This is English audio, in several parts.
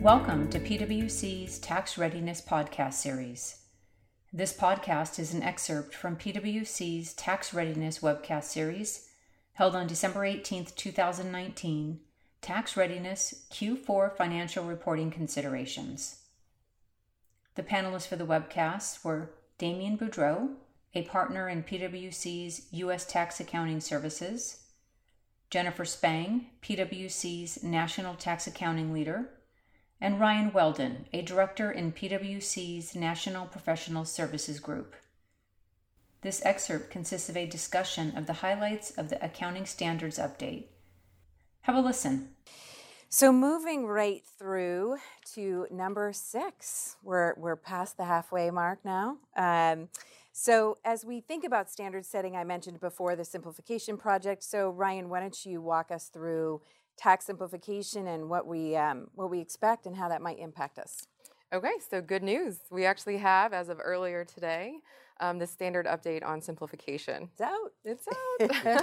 Welcome to PwC's Tax Readiness Podcast Series. This podcast is an excerpt from PwC's Tax Readiness webcast series held on December 18, 2019, Tax Readiness Q4 Financial Reporting Considerations. The panelists for the webcast were Damien Boudreau, a partner in PwC's U.S. Tax Accounting Services, Jennifer Spang, PwC's National Tax Accounting Leader, and Ryan Weldon, a director in PwC's National Professional Services Group. This excerpt consists of a discussion of the highlights of the Accounting Standards Update. Have a listen. So, moving right through to number six, we're, we're past the halfway mark now. Um, so, as we think about standard setting, I mentioned before the simplification project. So, Ryan, why don't you walk us through tax simplification and what we um, what we expect and how that might impact us. Okay, so good news. We actually have, as of earlier today, um, the standard update on simplification. It's out. It's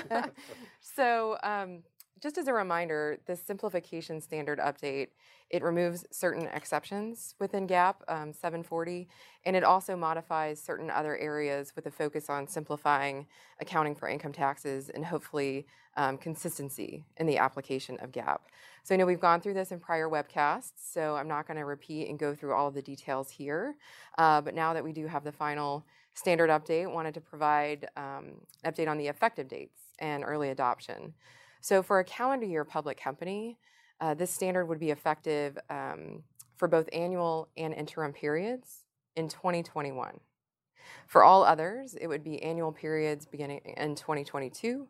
out. so, um, just as a reminder, the simplification standard update it removes certain exceptions within GAAP um, 740, and it also modifies certain other areas with a focus on simplifying accounting for income taxes and hopefully um, consistency in the application of GAAP. So I know we've gone through this in prior webcasts, so I'm not going to repeat and go through all of the details here. Uh, but now that we do have the final standard update, wanted to provide um, update on the effective dates and early adoption. So for a calendar year public company, uh, this standard would be effective um, for both annual and interim periods in 2021. For all others, it would be annual periods beginning in 2022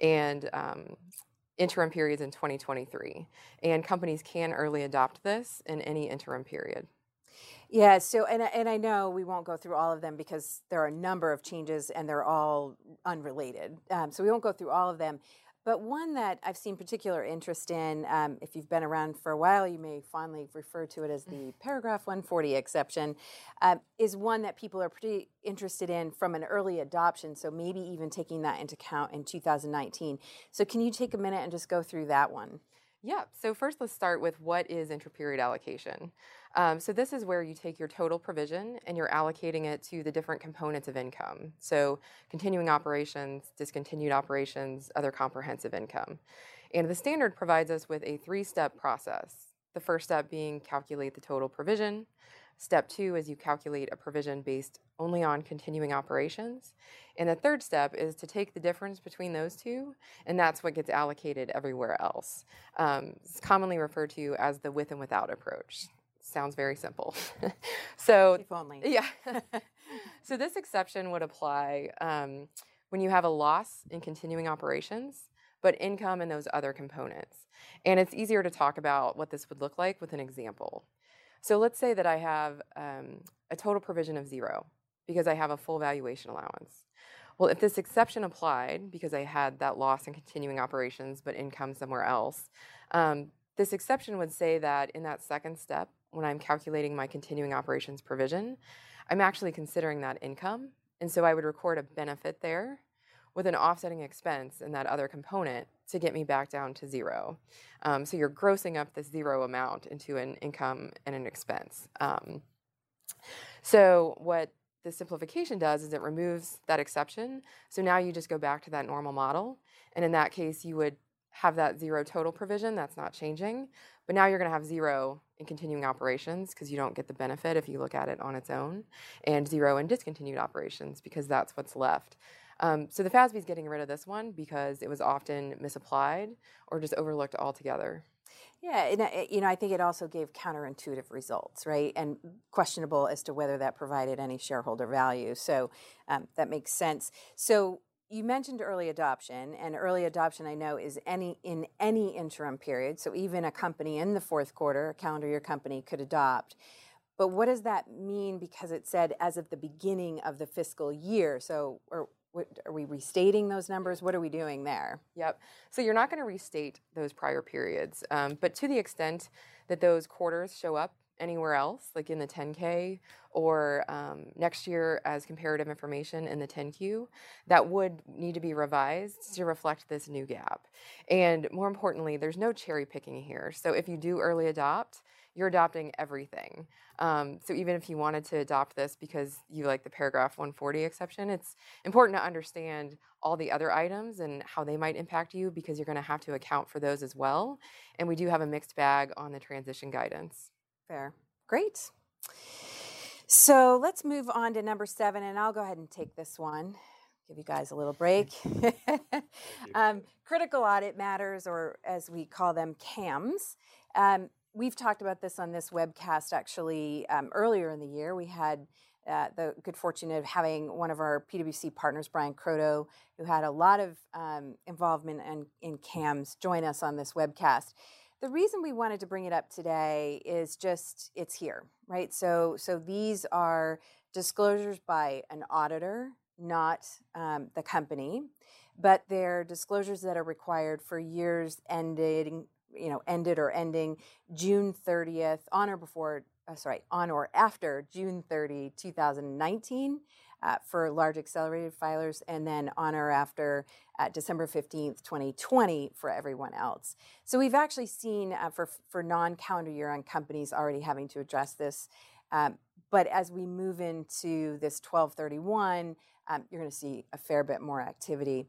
and um, interim periods in 2023. And companies can early adopt this in any interim period. Yeah, so and and I know we won't go through all of them because there are a number of changes and they're all unrelated. Um, so we won't go through all of them. But one that I've seen particular interest in, um, if you've been around for a while, you may fondly refer to it as the paragraph 140 exception, uh, is one that people are pretty interested in from an early adoption. So maybe even taking that into account in 2019. So can you take a minute and just go through that one? Yeah. So first, let's start with what is intraperiod allocation. Um, so this is where you take your total provision and you're allocating it to the different components of income. So continuing operations, discontinued operations, other comprehensive income. And the standard provides us with a three-step process. The first step being calculate the total provision. Step two is you calculate a provision based only on continuing operations. And the third step is to take the difference between those two, and that's what gets allocated everywhere else. Um, it's commonly referred to as the with and without approach sounds very simple. so, if only. Yeah. so, this exception would apply um, when you have a loss in continuing operations, but income in those other components. And it's easier to talk about what this would look like with an example. So, let's say that I have um, a total provision of zero because I have a full valuation allowance. Well, if this exception applied because I had that loss in continuing operations but income somewhere else, um, this exception would say that in that second step, when I'm calculating my continuing operations provision, I'm actually considering that income. And so I would record a benefit there with an offsetting expense in that other component to get me back down to zero. Um, so you're grossing up this zero amount into an income and an expense. Um, so what the simplification does is it removes that exception. So now you just go back to that normal model. And in that case, you would have that zero total provision. That's not changing. But now you're going to have zero in continuing operations because you don't get the benefit if you look at it on its own, and zero in discontinued operations because that's what's left. Um, so the FASB is getting rid of this one because it was often misapplied or just overlooked altogether. Yeah, and uh, you know, I think it also gave counterintuitive results, right? And questionable as to whether that provided any shareholder value. So um, that makes sense. So you mentioned early adoption, and early adoption I know is any in any interim period. So even a company in the fourth quarter, a calendar year company, could adopt. But what does that mean? Because it said as of the beginning of the fiscal year. So, or are we restating those numbers? What are we doing there? Yep. So you're not going to restate those prior periods, um, but to the extent that those quarters show up anywhere else, like in the 10K or um, next year as comparative information in the 10Q, that would need to be revised to reflect this new GAAP. And more importantly, there's no cherry picking here. So if you do early adopt, you're adopting everything. Um, so even if you wanted to adopt this because you like the paragraph 140 exception, it's important to understand all the other items and how they might impact you because you're going to have to account for those as well. And we do have a mixed bag on the transition guidance. Fair. Great. So let's move on to number seven, and I'll go ahead and take this one. Give you guys a little break. um, critical audit matters, or as we call them, CAMs. Um, we've talked about this on this webcast actually um, earlier in the year. We had uh, the good fortune of having one of our PwC partners, Brian Croto, who had a lot of um, involvement in, in CAMs, join us on this webcast. The reason we wanted to bring it up today is just it's here, right? So, so these are disclosures by an auditor, not um, the company, but they're disclosures that are required for years ending, you know, ended or ending June 30th, on or before, uh, sorry, on or after June 30, 2019 uh, for large accelerated filers, and then on or after uh, December 15th, 2020 for everyone else. So we've actually seen uh, for, for non calendar year on companies already having to address this. Um, but as we move into this 1231, um, you're going to see a fair bit more activity.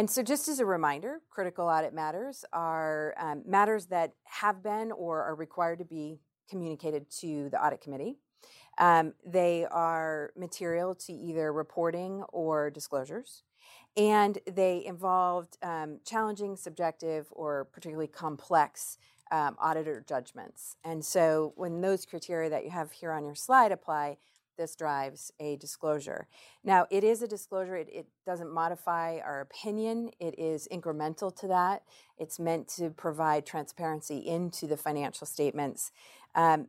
And so, just as a reminder, critical audit matters are um, matters that have been or are required to be communicated to the audit committee. Um, they are material to either reporting or disclosures, and they involved um, challenging, subjective, or particularly complex um, auditor judgments. And so, when those criteria that you have here on your slide apply, this drives a disclosure. Now, it is a disclosure, it, it, doesn't modify our opinion, it is incremental to that. It's meant to provide transparency into the financial statements. Um,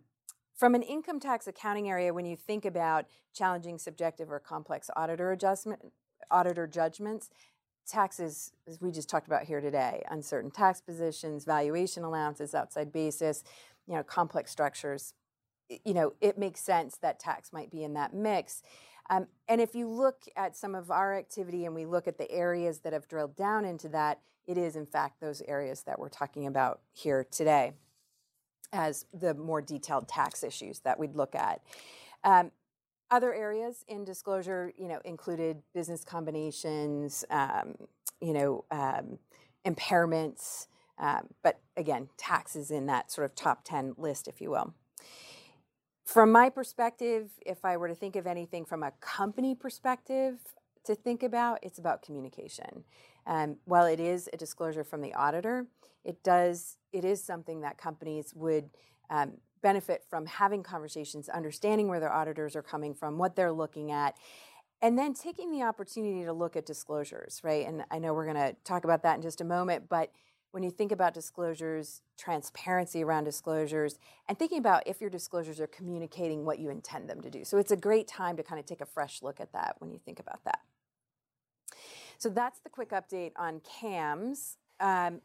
from an income tax accounting area, when you think about challenging, subjective, or complex auditor adjustment, auditor judgments, taxes, as we just talked about here today, uncertain tax positions, valuation allowances, outside basis, you know, complex structures, you know, it makes sense that tax might be in that mix. Um, and if you look at some of our activity and we look at the areas that have drilled down into that, it is in fact those areas that we're talking about here today as the more detailed tax issues that we'd look at. Um, other areas in disclosure, you know, included business combinations, um, you know, um, impairments, um, but again, taxes in that sort of top 10 list, if you will. From my perspective, if I were to think of anything from a company perspective to think about, it's about communication. Um, while it is a disclosure from the auditor, it does it is something that companies would um, benefit from having conversations, understanding where their auditors are coming from, what they're looking at, and then taking the opportunity to look at disclosures, right? And I know we're going to talk about that in just a moment, but when you think about disclosures, transparency around disclosures, and thinking about if your disclosures are communicating what you intend them to do. So it's a great time to kind of take a fresh look at that when you think about that. So that's the quick update on CAMS. Um,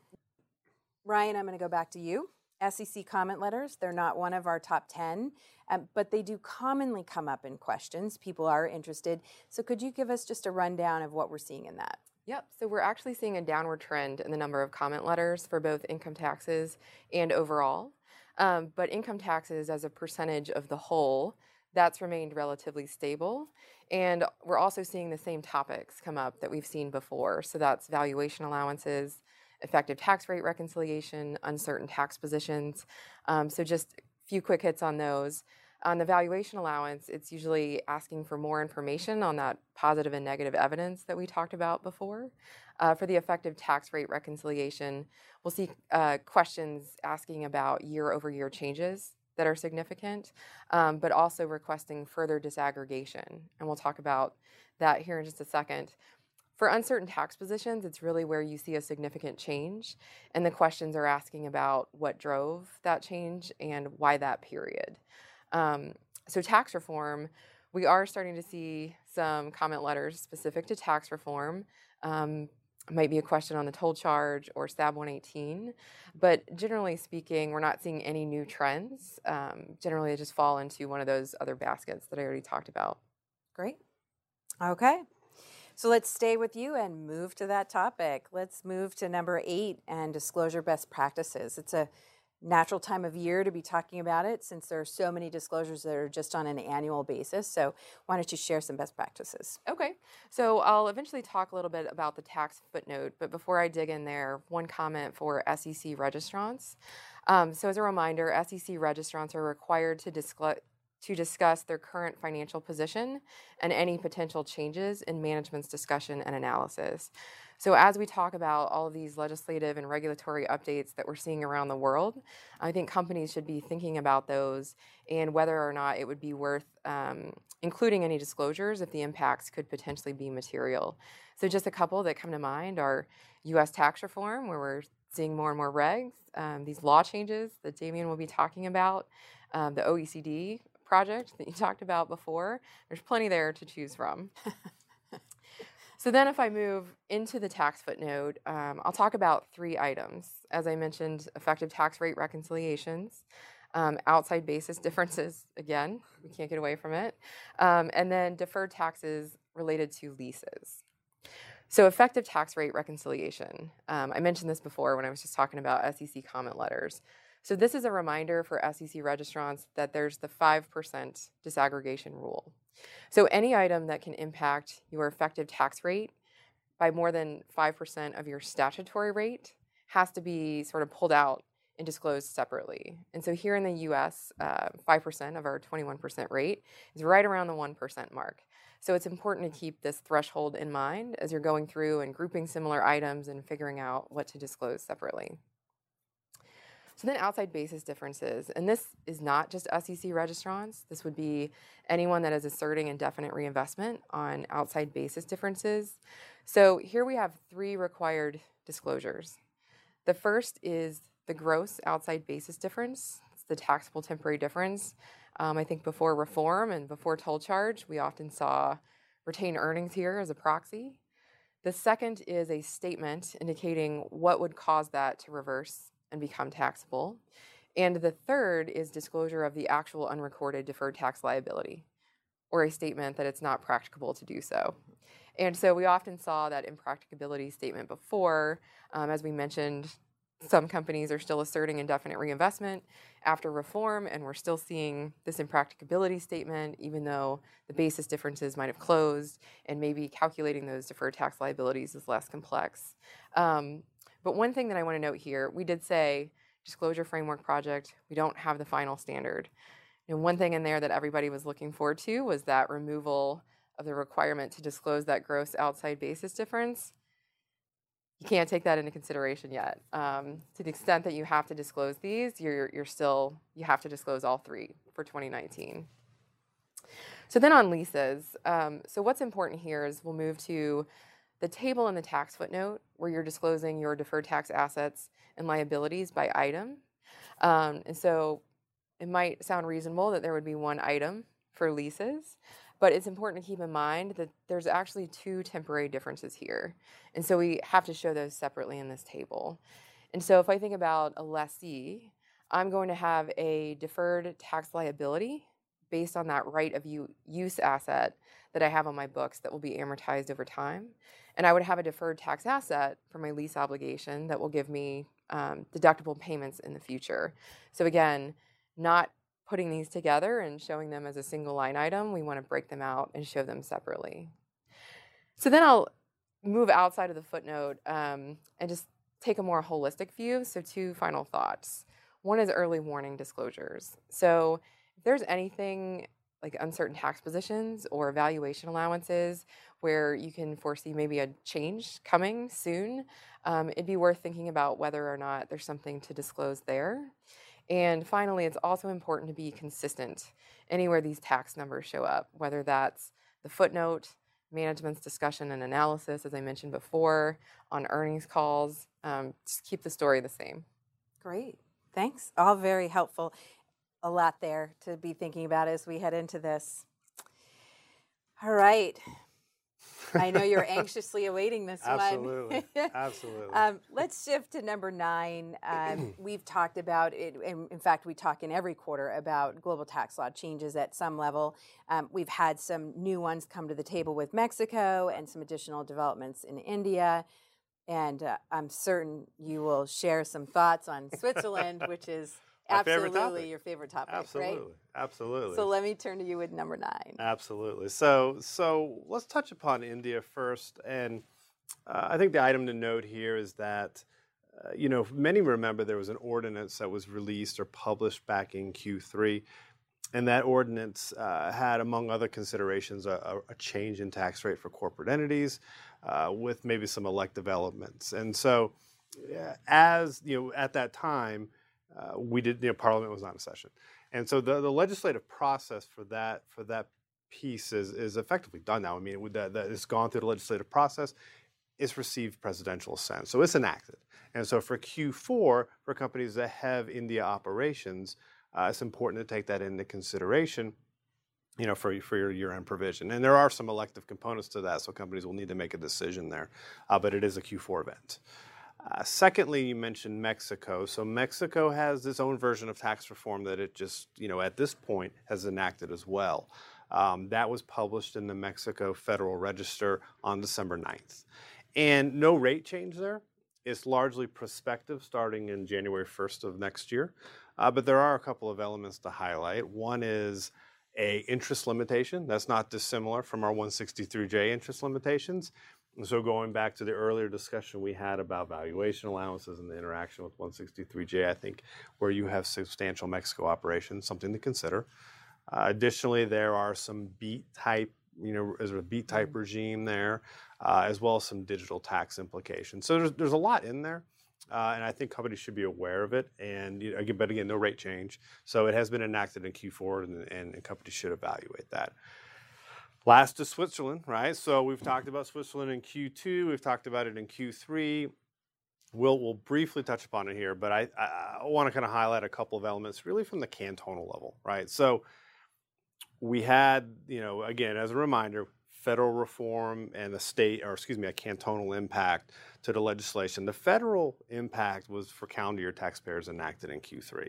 Ryan, I'm going to go back to you. SEC comment letters, they're not one of our top 10, um, but they do commonly come up in questions. People are interested. So could you give us just a rundown of what we're seeing in that? Yep. So we're actually seeing a downward trend in the number of comment letters for both income taxes and overall. Um, but income taxes as a percentage of the whole, that's remained relatively stable. And we're also seeing the same topics come up that we've seen before. So that's valuation allowances, effective tax rate reconciliation, uncertain tax positions. Um, so just a few quick hits on those. On the valuation allowance, it's usually asking for more information on that positive and negative evidence that we talked about before. Uh, for the effective tax rate reconciliation, we'll see uh, questions asking about year over year changes that are significant, um, but also requesting further disaggregation. And we'll talk about that here in just a second. For uncertain tax positions, it's really where you see a significant change, and the questions are asking about what drove that change and why that period. Um, so, tax reform, we are starting to see some comment letters specific to tax reform. Um, might be a question on the toll charge or SAB 118, but generally speaking, we're not seeing any new trends. Um, generally, they just fall into one of those other baskets that I already talked about. Great. Okay. So let's stay with you and move to that topic. Let's move to number eight and disclosure best practices. It's a natural time of year to be talking about it since there are so many disclosures that are just on an annual basis. So, why don't you share some best practices? Okay. So, I'll eventually talk a little bit about the tax footnote, but before I dig in there, one comment for SEC registrants. Um, so, as a reminder, SEC registrants are required to disclose to discuss their current financial position and any potential changes in management's discussion and analysis. So, as we talk about all of these legislative and regulatory updates that we're seeing around the world, I think companies should be thinking about those and whether or not it would be worth um, including any disclosures if the impacts could potentially be material. So, just a couple that come to mind are US tax reform, where we're seeing more and more regs, um, these law changes that Damien will be talking about, um, the OECD project that you talked about before. There's plenty there to choose from. So then, if I move into the tax footnote, um, I'll talk about three items. As I mentioned, effective tax rate reconciliations, um, outside basis differences, again, we can't get away from it, um, and then deferred taxes related to leases. So, effective tax rate reconciliation. Um, I mentioned this before when I was just talking about SEC comment letters. So, this is a reminder for SEC registrants that there's the 5% disaggregation rule. So, any item that can impact your effective tax rate by more than 5% of your statutory rate has to be sort of pulled out and disclosed separately. And so, here in the US, uh, 5% of our 21% rate is right around the 1% mark. So, it's important to keep this threshold in mind as you're going through and grouping similar items and figuring out what to disclose separately. So then outside basis differences, and this is not just SEC registrants. This would be anyone that is asserting indefinite reinvestment on outside basis differences. So here we have three required disclosures. The first is the gross outside basis difference. It's the taxable temporary difference. Um, I think before reform and before toll charge, we often saw retained earnings here as a proxy. The second is a statement indicating what would cause that to reverse and become taxable. And the third is disclosure of the actual unrecorded deferred tax liability or a statement that it's not practicable to do so. And so we often saw that impracticability statement before. Um, as we mentioned, some companies are still asserting indefinite reinvestment after reform, and we're still seeing this impracticability statement, even though the basis differences might have closed, and maybe calculating those deferred tax liabilities is less complex. Um, but one thing that I want to note here, we did say disclosure framework project, we don't have the final standard. And one thing in there that everybody was looking forward to was that removal of the requirement to disclose that gross outside basis difference. You can't take that into consideration yet. Um, to the extent that you have to disclose these, you're, you're still, you have to disclose all three for 2019. So then on leases, um, so what's important here is we'll move to the table in the tax footnote where you're disclosing your deferred tax assets and liabilities by item. Um, and so it might sound reasonable that there would be one item for leases, but it's important to keep in mind that there's actually two temporary differences here. And so we have to show those separately in this table. And so if I think about a lessee, I'm going to have a deferred tax liability based on that right of use asset that I have on my books that will be amortized over time. And I would have a deferred tax asset for my lease obligation that will give me um, deductible payments in the future. So, again, not putting these together and showing them as a single line item, we want to break them out and show them separately. So, then I'll move outside of the footnote um, and just take a more holistic view. So, two final thoughts. One is early warning disclosures. So, if there's anything like uncertain tax positions or valuation allowances where you can foresee maybe a change coming soon, um, it'd be worth thinking about whether or not there's something to disclose there. And finally, it's also important to be consistent anywhere these tax numbers show up, whether that's the footnote, management's discussion and analysis, as I mentioned before, on earnings calls. Um, just keep the story the same. Great. Thanks. All very helpful a lot there to be thinking about as we head into this. All right. I know you're anxiously awaiting this Absolutely. one. Absolutely. Um, let's shift to number nine. Um, we've talked about it. In, in, fact, we talk in every quarter about global tax law changes at some level. Um, we've had some new ones come to the table with Mexico and some additional developments in India. And uh, I'm certain you will share some thoughts on Switzerland, which is absolutely favorite your favorite topic, absolutely, right? absolutely. So let me turn to you with number nine. Absolutely. So, so let's touch upon India first. And uh, I think the item to note here is that, uh, you know, many remember there was an ordinance that was released or published back in Q3. And that ordinance uh, had, among other considerations, a, a, change in tax rate for corporate entities uh, with maybe some elect developments. And so, as you know, at that time, uh, we did, you know, Parliament was not in session. And so the, the legislative process for that for that piece is, is effectively done now. I mean, that, that it's gone through the legislative process. It's received presidential assent, so it's enacted. And so for Q4, for companies that have India operations, uh, it's important to take that into consideration. You know, for for your year-end provision, and there are some elective components to that, so companies will need to make a decision there. Uh, but it is a Q4 event. Uh, secondly, you mentioned Mexico. So Mexico has its own version of tax reform that it just, you know, at this point has enacted as well. Um, that was published in the Mexico Federal Register on December 9th. And no rate change there. It's largely prospective starting in January 1st of next year. Uh, but there are a couple of elements to highlight. One is a interest limitation that's not dissimilar from our 163J interest limitations. And so going back to the earlier discussion we had about valuation allowances and the interaction with 163J, I think where you have substantial Mexico operations, something to consider. Uh, additionally, there are some BEAT type, you know, as a BEAT type mm-hmm. regime there, uh, as well as some digital tax implications. So there's, there's a lot in there. Uh, and I think companies should be aware of it. And you know, again, but again, no rate change. So it has been enacted in Q4, and, and, and companies should evaluate that. Last is Switzerland, right? So we've talked about Switzerland in Q2. We've talked about it in Q3. We'll, we'll briefly touch upon it here, but I, I, I want to kind of highlight a couple of elements really from the cantonal level, right? So we had, you know, again, as a reminder, federal reform and the state, or excuse me, a cantonal impact to the legislation. The federal impact was for calendar year taxpayers enacted in Q3.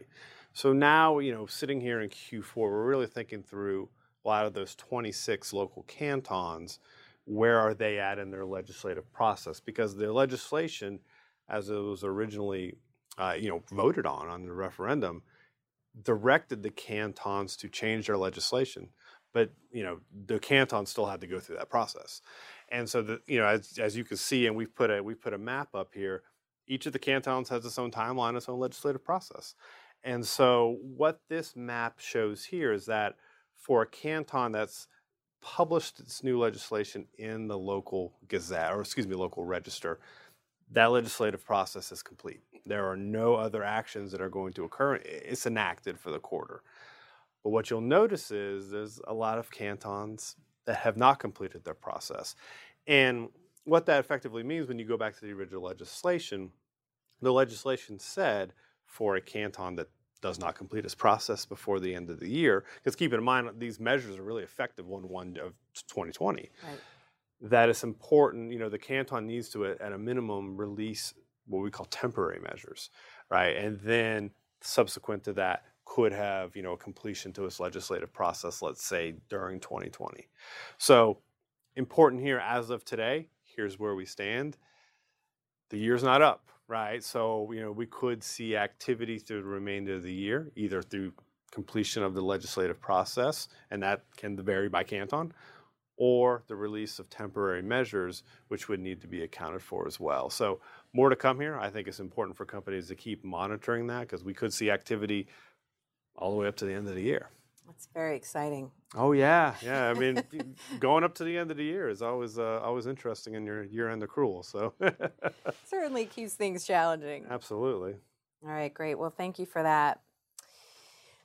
So now, you know, sitting here in Q4, we're really thinking through well, out of those 26 local cantons, where are they at in their legislative process? Because the legislation, as it was originally, uh, you know, voted on on the referendum, directed the cantons to change their legislation, but you know, the cantons still had to go through that process. And so, the, you know, as, as you can see, and we've put a we put a map up here. Each of the cantons has its own timeline, its own legislative process. And so, what this map shows here is that for a canton that's published its new legislation in the local gazette, or excuse me, local register, that legislative process is complete. There are no other actions that are going to occur. It's enacted for the quarter. But what you'll notice is there's a lot of cantons that have not completed their process. And what that effectively means when you go back to the original legislation, the legislation said for a canton that does not complete its process before the end of the year. Because keep in mind, these measures are really effective 1 1 of 2020. Right. That it's important, you know, the canton needs to, at a minimum, release what we call temporary measures, right? And then subsequent to that, could have, you know, a completion to its legislative process, let's say during 2020. So, important here as of today, here's where we stand. The year's not up right? So, you know, we could see activity through the remainder of the year, either through completion of the legislative process, and that can vary by canton, or the release of temporary measures, which would need to be accounted for as well. So, more to come here. I think it's important for companies to keep monitoring that because we could see activity all the way up to the end of the year. That's very exciting. Oh yeah, yeah. I mean, going up to the end of the year is always uh, always interesting in your year-end accrual. So certainly keeps things challenging. Absolutely. All right, great. Well, thank you for that.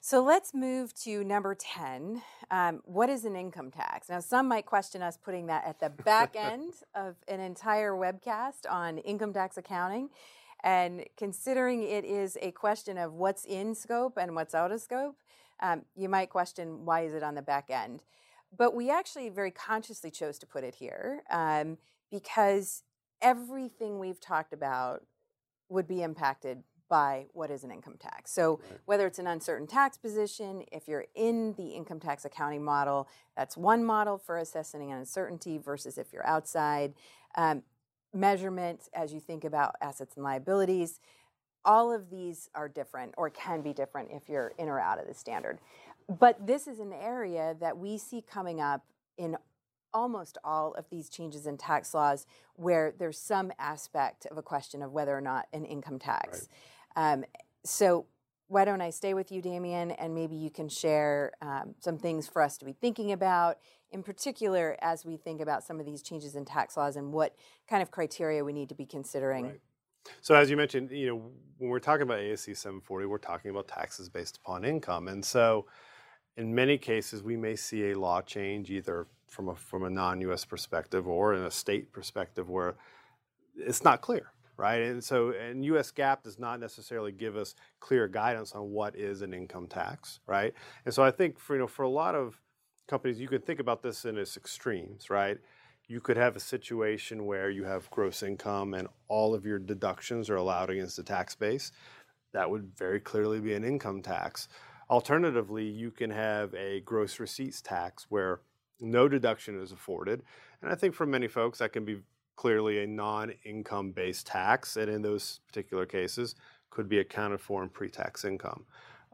So let's move to number 10. Um, what is an income tax? Now, some might question us putting that at the back end of an entire webcast on income tax accounting. And considering it is a question of what's in scope and what's out of scope, um, you might question why is it on the back end? But we actually very consciously chose to put it here um, because everything we've talked about would be impacted by what is an income tax. So, right. whether it's an uncertain tax position, if you're in the income tax accounting model, that's one model for assessing an uncertainty versus if you're outside. Um, measurement as you think about assets and liabilities. All of these are different or can be different if you're in or out of the standard. But this is an area that we see coming up in almost all of these changes in tax laws where there's some aspect of a question of whether or not an income tax. Right. Um, so why don't I stay with you, Damien, and maybe you can share um, some things for us to be thinking about, in particular as we think about some of these changes in tax laws and what kind of criteria we need to be considering. Right. So as you mentioned, you know, when we're talking about ASC 740, we're talking about taxes based upon income, and so in many cases we may see a law change either from a from a non-U.S. perspective or in a state perspective where it's not clear, right? And so, and U.S. GAAP does not necessarily give us clear guidance on what is an income tax, right? And so, I think for you know for a lot of companies, you can think about this in its extremes, right? You could have a situation where you have gross income and all of your deductions are allowed against the tax base. That would very clearly be an income tax. Alternatively, you can have a gross receipts tax where no deduction is afforded. And I think for many folks, that can be clearly a non income based tax. And in those particular cases, could be accounted for in pre tax income.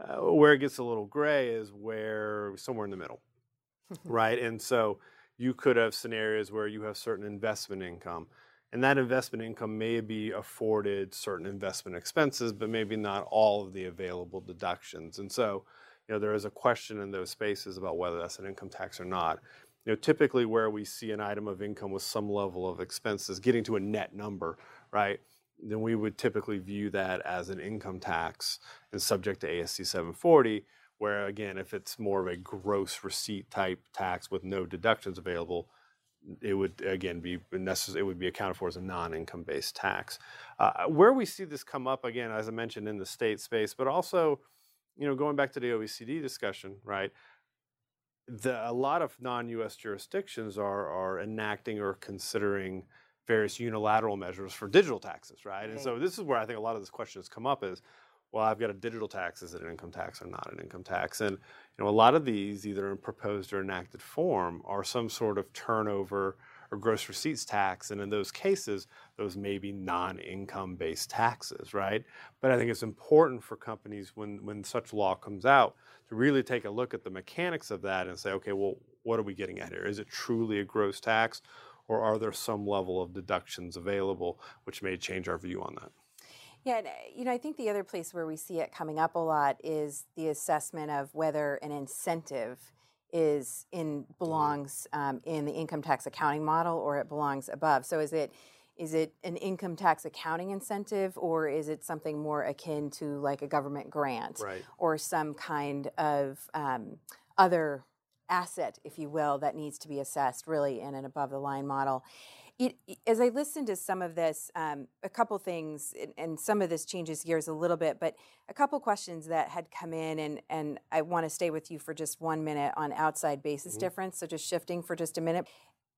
Uh, where it gets a little gray is where somewhere in the middle, right? And so you could have scenarios where you have certain investment income. And that investment income may be afforded certain investment expenses, but maybe not all of the available deductions. And so you know, there is a question in those spaces about whether that's an income tax or not. You know, typically where we see an item of income with some level of expenses getting to a net number, right? Then we would typically view that as an income tax and subject to ASC 740. Where again, if it's more of a gross receipt type tax with no deductions available, it would again be necessary. It would be accounted for as a non-income based tax. Uh, where we see this come up again, as I mentioned, in the state space, but also you know, going back to the OECD discussion, right? The, a lot of non-U.S. jurisdictions are are enacting or considering various unilateral measures for digital taxes, right? And so this is where I think a lot of this question has come up is, well, I've got a digital tax, is it an income tax or not an income tax? And you know, a lot of these, either in proposed or enacted form, are some sort of turnover or gross receipts tax. And in those cases, those may be non income based taxes, right? But I think it's important for companies when, when such law comes out to really take a look at the mechanics of that and say, okay, well, what are we getting at here? Is it truly a gross tax? Or are there some level of deductions available, which may change our view on that? Yeah, you know, I think the other place where we see it coming up a lot is the assessment of whether an incentive is in belongs um, in the income tax accounting model or it belongs above. So is it is it an income tax accounting incentive or is it something more akin to like a government grant right. or some kind of um, other asset, if you will, that needs to be assessed really in an above the line model? It, as I listened to some of this, um, a couple things, and, some of this changes gears a little bit, but a couple questions that had come in, and, and I want to stay with you for just one minute on outside basis mm-hmm. difference. So just shifting for just a minute.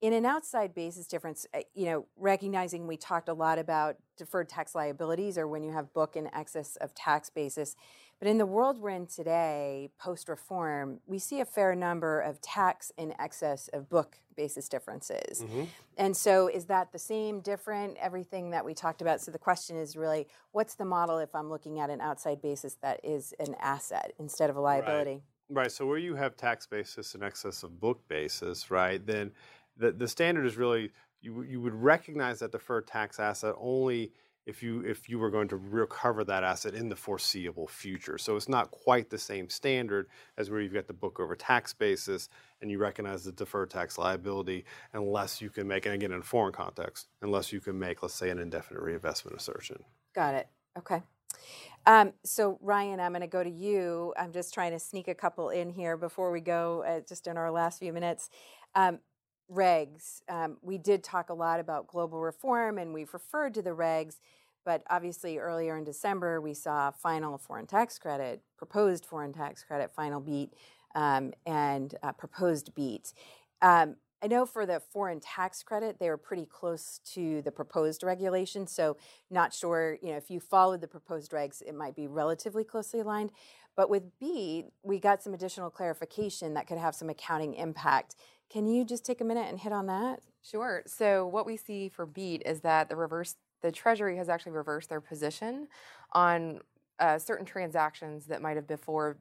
In an outside basis difference, uh, you know, recognizing we talked a lot about deferred tax liabilities or when you have book in excess of tax basis. But in the world we're in today, post reform, we see a fair number of tax in excess of book basis differences. Mm-hmm. And so, is that the same, different, everything that we talked about? So, the question is really what's the model if I'm looking at an outside basis that is an asset instead of a liability? Right. right. So, where you have tax basis in excess of book basis, right, then the, the standard is really you, you would recognize that deferred tax asset only if you if you were going to recover that asset in the foreseeable future. So it's not quite the same standard as where you've got the book over tax basis and you recognize the deferred tax liability unless you can make and again in a foreign context, unless you can make, let's say, an indefinite reinvestment assertion. Got it. Okay. Um, so Ryan, I'm going to go to you. I'm just trying to sneak a couple in here before we go, uh, just in our last few minutes. Um, regs. Um, we did talk a lot about global reform and we've referred to the regs, but obviously earlier in December we saw final foreign tax credit, proposed foreign tax credit, final BEAT, um, and uh, proposed BEAT. Um, I know for the foreign tax credit, they were pretty close to the proposed regulation. So, not sure, you know, if you followed the proposed regs, it might be relatively closely aligned. But with BEAT, we got some additional clarification that could have some accounting impact. Can you just take a minute and hit on that? Sure. So what we see for Beat is that the reverse the Treasury has actually reversed their position on uh, certain transactions that might have before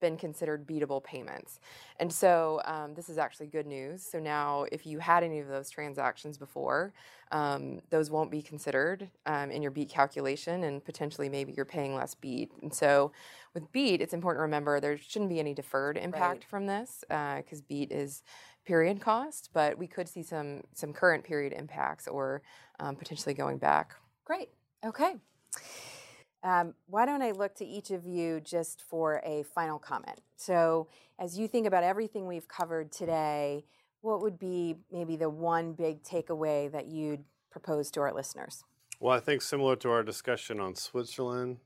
been considered beatable payments. And so um, this is actually good news. So now, if you had any of those transactions before, um, those won't be considered um, in your beat calculation, and potentially maybe you're paying less beat. And so, with beat, it's important to remember there shouldn't be any deferred impact Right. from this because beat is period cost, but we could see some some current period impacts or um, potentially going back. Great. Okay. Um, why don't I look to each of you just for a final comment? So, as you think about everything we've covered today, what would be maybe the one big takeaway that you'd propose to our listeners? Well, I think similar to our discussion on Switzerland,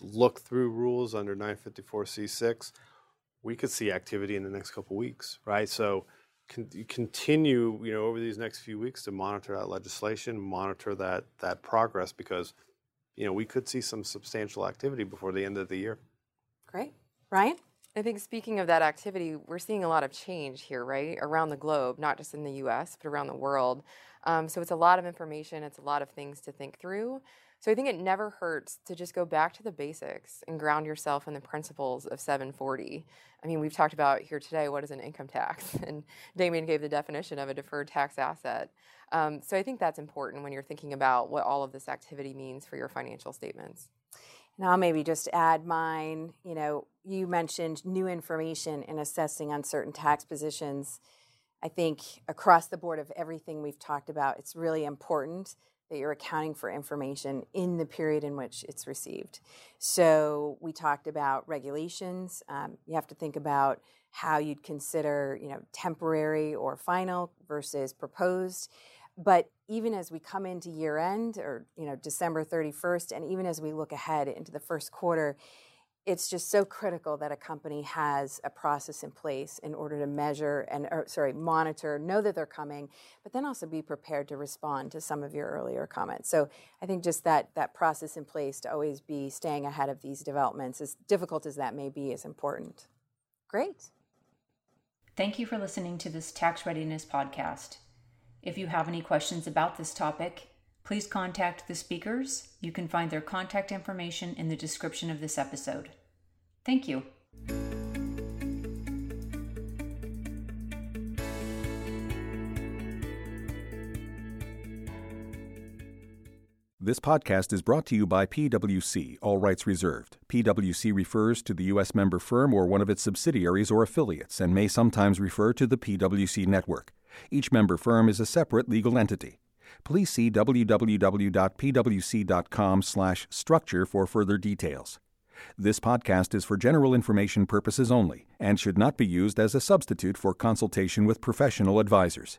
look through rules under 954C6, we could see activity in the next couple weeks, right? So con- continue, you know, over these next few weeks to monitor that legislation, monitor that that progress because you know, we could see some substantial activity before the end of the year. Great. Ryan? I think speaking of that activity, we're seeing a lot of change here, right, around the globe, not just in the U.S. but around the world. Um, so it's a lot of information. It's a lot of things to think through. So I think it never hurts to just go back to the basics and ground yourself in the principles of 740. I mean, we've talked about here today what is an income tax, and Damien gave the definition of a deferred tax asset. Um, so I think that's important when you're thinking about what all of this activity means for your financial statements. And I'll maybe just add mine. You know, you mentioned new information in assessing uncertain tax positions. I think across the board of everything we've talked about, it's really important that you're accounting for information in the period in which it's received. So we talked about regulations. Um, you have to think about how you'd consider, you know, temporary or final versus proposed. But even as we come into year end or, you know, December 31st, and even as we look ahead into the first quarter, it's just so critical that a company has a process in place in order to measure and or, sorry monitor know that they're coming but then also be prepared to respond to some of your earlier comments. So i think just that that process in place to always be staying ahead of these developments as difficult as that may be is important. Great. Thank you for listening to this Tax Readiness podcast. If you have any questions about this topic, please contact the speakers. You can find their contact information in the description of this episode. Thank you. This podcast is brought to you by PwC, all rights reserved. PwC refers to the U.S. member firm or one of its subsidiaries or affiliates and may sometimes refer to the PwC network. Each member firm is a separate legal entity. Please see www.pwc.com/structure for further details. This podcast is for general information purposes only and should not be used as a substitute for consultation with professional advisors.